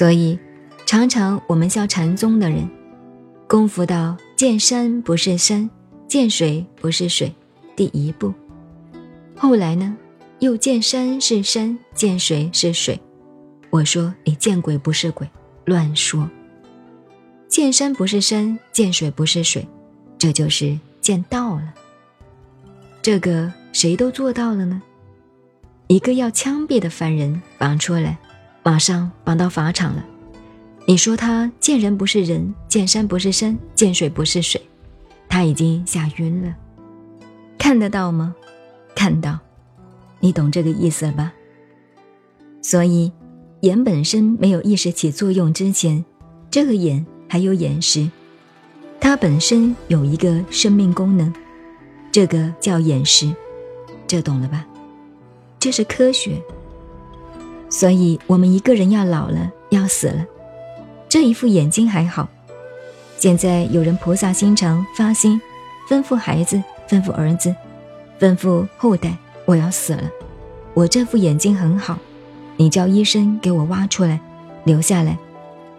所以，常常我们笑禅宗的人，功夫到见山不是山，见水不是水，第一步。后来呢，又见山是山，见水是水。我说你见鬼不是鬼，乱说。见山不是山，见水不是水，这就是见道了。这个谁都做到了呢？一个要枪毙的犯人绑出来。马上绑到法场了。你说他见人不是人，见山不是山，见水不是水，他已经吓晕了。看得到吗？看到，你懂这个意思了吧？所以，眼本身没有意识起作用之前，这个眼还有眼识，它本身有一个生命功能，这个叫眼识，这懂了吧？这是科学。所以，我们一个人要老了，要死了，这一副眼睛还好。现在有人菩萨心肠发心，吩咐孩子，吩咐儿子，吩咐后代，我要死了，我这副眼睛很好，你叫医生给我挖出来，留下来，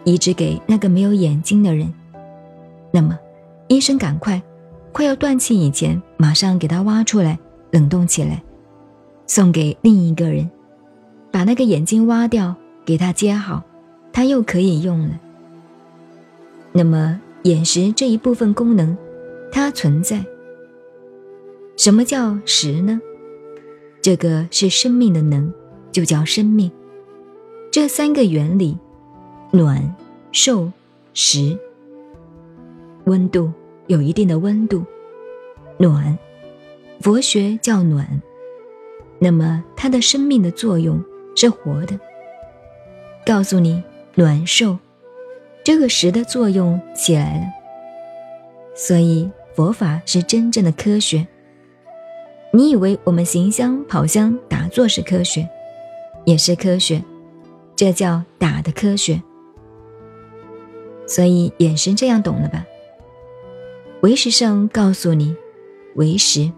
移植给那个没有眼睛的人。那么，医生赶快，快要断气以前，马上给他挖出来，冷冻起来，送给另一个人。把那个眼睛挖掉，给他接好，他又可以用了。那么眼识这一部分功能，它存在。什么叫识呢？这个是生命的能，就叫生命。这三个原理：暖、受、实。温度有一定的温度，暖，佛学叫暖。那么它的生命的作用。是活的，告诉你暖受，这个时的作用起来了。所以佛法是真正的科学。你以为我们行香、跑香、打坐是科学，也是科学，这叫打的科学。所以眼神这样懂了吧？唯识上告诉你，唯识，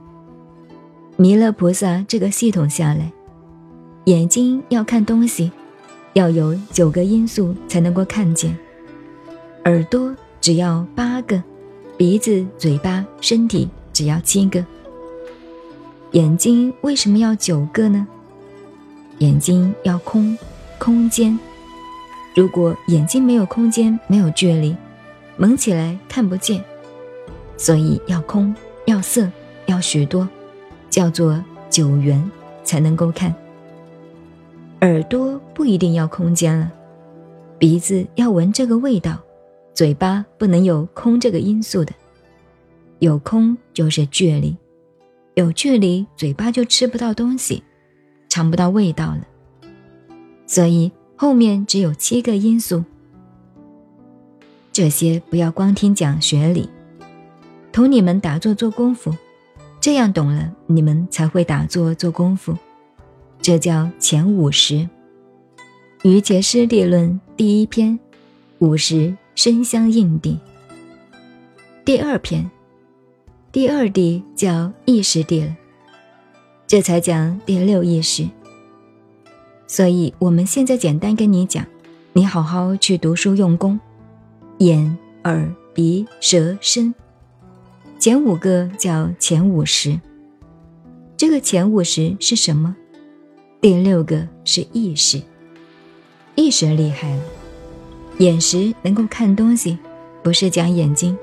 弥勒菩萨这个系统下来。眼睛要看东西，要有九个因素才能够看见；耳朵只要八个，鼻子、嘴巴、身体只要七个。眼睛为什么要九个呢？眼睛要空，空间。如果眼睛没有空间，没有距离，蒙起来看不见，所以要空，要色，要许多，叫做九元才能够看。耳朵不一定要空间了，鼻子要闻这个味道，嘴巴不能有空这个因素的，有空就是距离，有距离嘴巴就吃不到东西，尝不到味道了。所以后面只有七个因素，这些不要光听讲学理，同你们打坐做功夫，这样懂了，你们才会打坐做功夫。这叫前五十，《瑜伽师地论》第一篇，五十身相应地。第二篇，第二地叫意识地了，这才讲第六意识。所以我们现在简单跟你讲，你好好去读书用功，眼、耳、鼻、舌、身，前五个叫前五十。这个前五十是什么？第六个是意识，意识厉害了，眼识能够看东西，不是讲眼睛；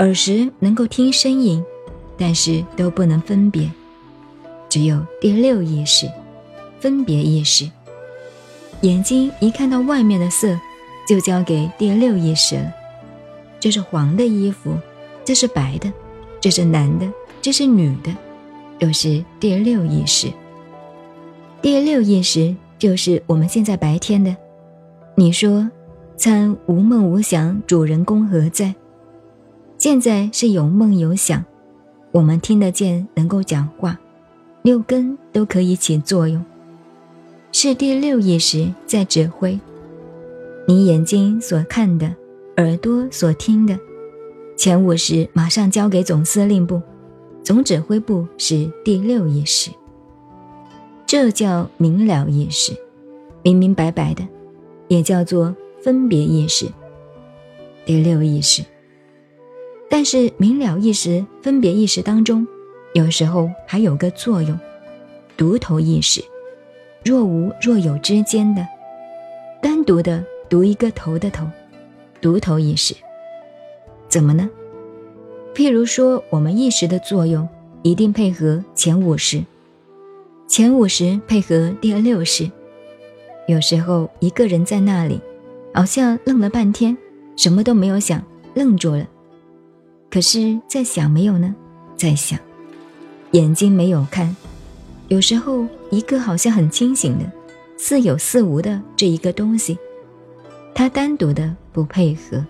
耳识能够听声音，但是都不能分别。只有第六意识，分别意识。眼睛一看到外面的色，就交给第六意识了。这是黄的衣服，这是白的，这是男的，这是女的，都是第六意识。第六意识就是我们现在白天的。你说，参无梦无想，主人公何在？现在是有梦有想，我们听得见，能够讲话，六根都可以起作用，是第六意识在指挥。你眼睛所看的，耳朵所听的，前五识马上交给总司令部，总指挥部是第六意识。这叫明了意识，明明白白的，也叫做分别意识。第六意识。但是明了意识、分别意识当中，有时候还有个作用，独头意识，若无若有之间的，单独的独一个头的头，独头意识。怎么呢？譬如说，我们意识的作用一定配合前五识，前五十配合第六十。有时候一个人在那里，好像愣了半天，什么都没有想，愣住了。可是，在想没有呢？在想，眼睛没有看。有时候，一个好像很清醒的，似有似无的这一个东西，它单独的不配合。